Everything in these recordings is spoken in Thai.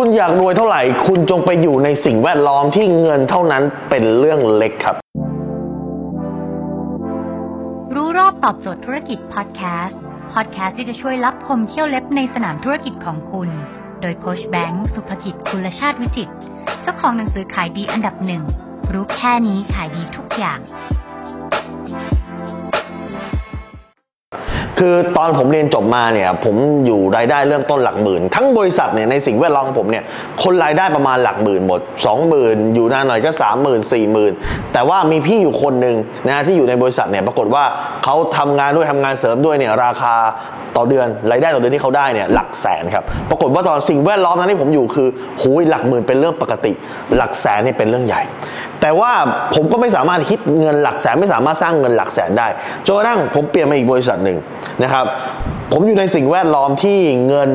คุณอยากรวยเท่าไหร่ คุณจงไปอยู่ในสิ่งแวดล้อมที่เงินเท่านั้นเป็นเรื่องเล็กครับ รู้รอบตอบโจทย์ธุรกิจพอดแคสต์พอดแคสต์ที่จะช่วยรับพมเที่ยวเล็บในสนามธุรกิจของคุณ โดยโคชแบงค์สุภกิจคุณชาติวิจิตเจ้าของหนังสือขายดีอันดับหนึ่งรู้แค่นี้ขายดีทุกอย่าง คือตอนผมเรียนจบมาเนี่ยผมอยู่รายได้เริ่มต้นหลักหมื่น ทั้งบริษัทเนี่ยในสิ่งแวดล้อมผมเนี่ยคนรายได้ประมาณหลักหมื่นหมด 20,000 อยู่นานหน่อยก็ 30,000 40,000 แต่ว่ามีพี่อยู่คนหนึ่งนะที่อยู่ในบริษัทเนี่ยปรากฏว่าเขาทำงานด้วยทำงานเสริมด้วยเนี่ยราคาต่อเดือนรายได้ต่อเดือนที่เขาได้เนี่ยหลักแสนครับปรากฏว่าตอนสิ่งแวดล้อมนั้นที่ผมอยู่คือหูยหลักหมื่นเป็นเรื่องปกติ หลักแสนเนี่ยเป็นเรื่องใหญ่ แต่ว่าผมก็ไม่สามารถคิดเงินหลักแสนไม่สามารถสร้างเงินหลักแสนได้จนกระทั่งผมเปลี่ยนมาอีกบริษัทหนึ่ง นะครับผมอยู่ในสิ่งแวดล้อมที่เงิน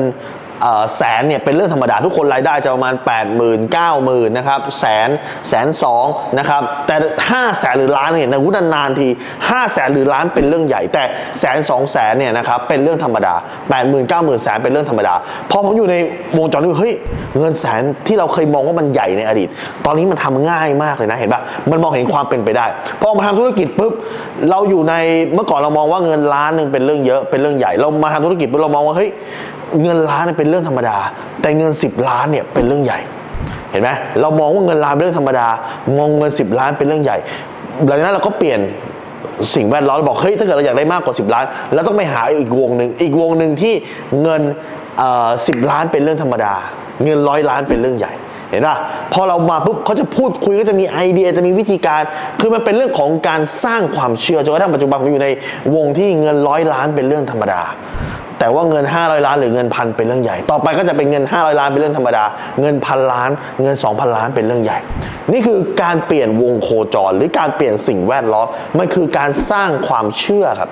แสนเนี่ยเป็นเรื่องธรรมดาทุกคนรายได้จะประมาณ 8 0 0 0 0 9 0 0 0นะครับแสนแสนสองนะครับแต่5แสนหรือล้านเนี่ยนะวุฒนานที5แสนหรือล้านเป็นเรื่องใหญ่ แต่แสนสองแสนเนี่ยนะครับเป็นเรื่องธรรมดา 8 0 0 0 0 9 0 0 0แสนเป็นเรื่องธรรมดาพอผมอยู่ในวงจรนี้เฮ้ยเงินแสนที่เราเคยมองว่ามันใหญ่ในอดีต ตอนนี้มันทำง่ายมากเลยนะเห็นปะมันมองเห็นความเป็นไปได้พอมาทำธุรกิจปุ๊บเราอยู่ในเมื่อก่อนเรามองว่าเงินล้านหนึ่งเป็นเรื่องเยอะเป็นเรื่องใหญ่ เรามาทำธุรกิจปุ๊บเรามองว่าเฮ้ยเงินล้านเป็นเรื่องธรรมดา แต่เงิน 10 ล้านเนี่ยเป็นเรื่องใหญ่ เห็นไหมเรามองว่าเงินล้านเป็นเรื่องธรรมดามองเงิน 10 ล้านเป็นเรื่องใหญ่หลังจากนั้นเราก็เปลี่ยนสิ่งแวดล้อมเราบอกเฮ้ยถ้าเกิดเราอยากได้มากกว่า 10 ล้านเราต้องไปหาอีกวงหนึ่งอีกวงหนึ่งที่เงินสิบล้านเป็นเรื่องธรรมดา เงินร้อยล้านเป็นเรื่องใหญ่เห็นป่ะพอเรามาปุ๊บเขาจะพูดคุยก็จะมีไอเดียจะมีวิธีการ คือมันเป็นเรื่องของการสร้างความเชื่อจนกระทั่งปัจจุบันผมอยู่ในวงที่เงินร้อยล้านเป็นเรื่องธรรมดา แต่ว่าเงิน 500 ล้านหรือเงินพันเป็นเรื่องใหญ่ ต่อไปก็จะเป็นเงิน 500 ล้านเป็นเรื่องธรรมดา เงินพันล้าน เงิน 2,000 ล้านเป็นเรื่องใหญ่ นี่คือการเปลี่ยนวงโคจร หรือการเปลี่ยนสิ่งแวดล้อม มันคือการสร้างความเชื่อครับ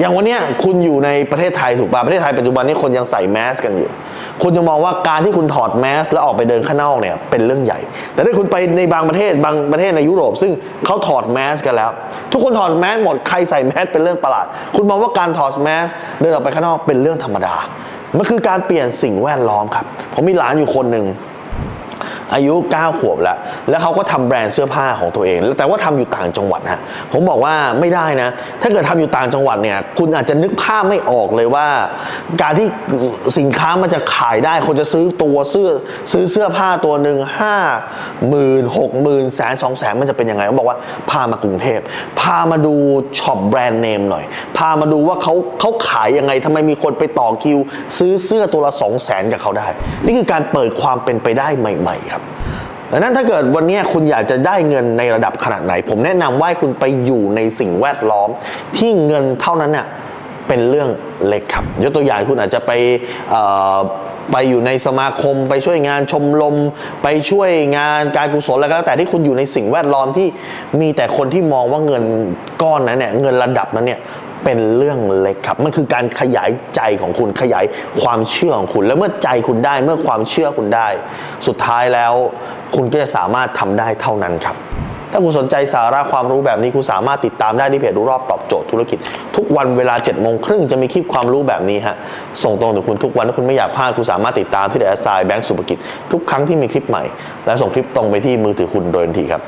อย่างวันนี้คุณอยู่ในประเทศไทยถูกป่ะประเทศไทยปัจจุบันนี้คนยังใส่แมสกันอยู่ คุณจะมองว่าการที่คุณถอดแมสแล้วออกไปเดินข้างนอกเนี่ยเป็นเรื่องใหญ่ แต่ถ้าคุณไปในบางประเทศบางประเทศในยุโรป ซึ่งเขาถอดแมสกันแล้ว ทุกคนถอดแมสหมดใครใส่แมสเป็นเรื่องประหลาด คุณมองว่าการถอดแมสเดินออกไปข้างนอกเป็นเรื่องธรรมดามันคือการเปลี่ยนสิ่งแวดล้อมครับผมมีหลานอยู่คนหนึ่ง อายุ 9 ขวบแล้ว แล้วเขาก็ทำแบรนด์เสื้อผ้าของตัวเอง แต่ว่าทำอยู่ต่างจังหวัดฮะผมบอกว่าไม่ได้นะ ถ้าเกิดทำอยู่ต่างจังหวัดเนี่ยคุณอาจจะนึกภาพไม่ออกเลยว่า การที่สินค้ามันจะขายได้ คนจะซื้อตัวเสื้อซื้อเสื้อผ้าตัวหนึ่งห้าหมื่นหกหมื่นแสนสองแสนมันจะเป็นยังไงผมบอกว่าพามากรุงเทพพามาดูช็อปแบรนด์เนมหน่อย พามาดูว่าเขาเขาขายยังไงทำไมมีคนไปต่อคิว ซื้อเสื้อตัวละสองแสนกับเขาได้ นี่คือการเปิดความเป็นไปได้ใหม่ๆครับดังนั้นถ้าเกิดวันนี้คุณอยากจะได้เงินในระดับขนาดไหน ผมแนะนำว่าให้คุณไปอยู่ในสิ่งแวดล้อมที่เงินเท่านั้นน่ะเป็นเรื่องเล็กครับ ยกตัวอย่างคุณอาจจะไปไปอยู่ในสมาคม ไปช่วยงานชมรมไปช่วยงานการกุศลอะไรก็แล้วแต่ที่คุณอยู่ในสิ่งแวดล้อมที่มีแต่คนที่มองว่าเงินก้อนนั้นเนี่ยเงินระดับนั้นเนี่ย เป็นเรื่องเล็กครับ มันคือการขยายใจของคุณขยายความเชื่อของคุณ แล้วเมื่อใจคุณได้เมื่อความเชื่อคุณได้ สุดท้ายแล้ว คุณก็จะสามารถทำได้เท่านั้นครับ ถ้าคุณสนใจสาระความรู้แบบนี้คุณสามารถติดตามได้ที่เพจรู้รอบตอบโจทย์ธุรกิจ ทุกวันเวลา7จ็ดโมงครึ่งจะมีคลิปความรู้แบบนี้ฮะส่งตรงถึงคุณทุกวันถ้าคุณไม่อยากพลาดคุณสามารถติดตามที่เดอะไซแบงก์สุภกิจทุกครั้งที่มีคลิปใหม่ และส่งคลิปตรงไปที่มือถือคุณโดยทันทีครับ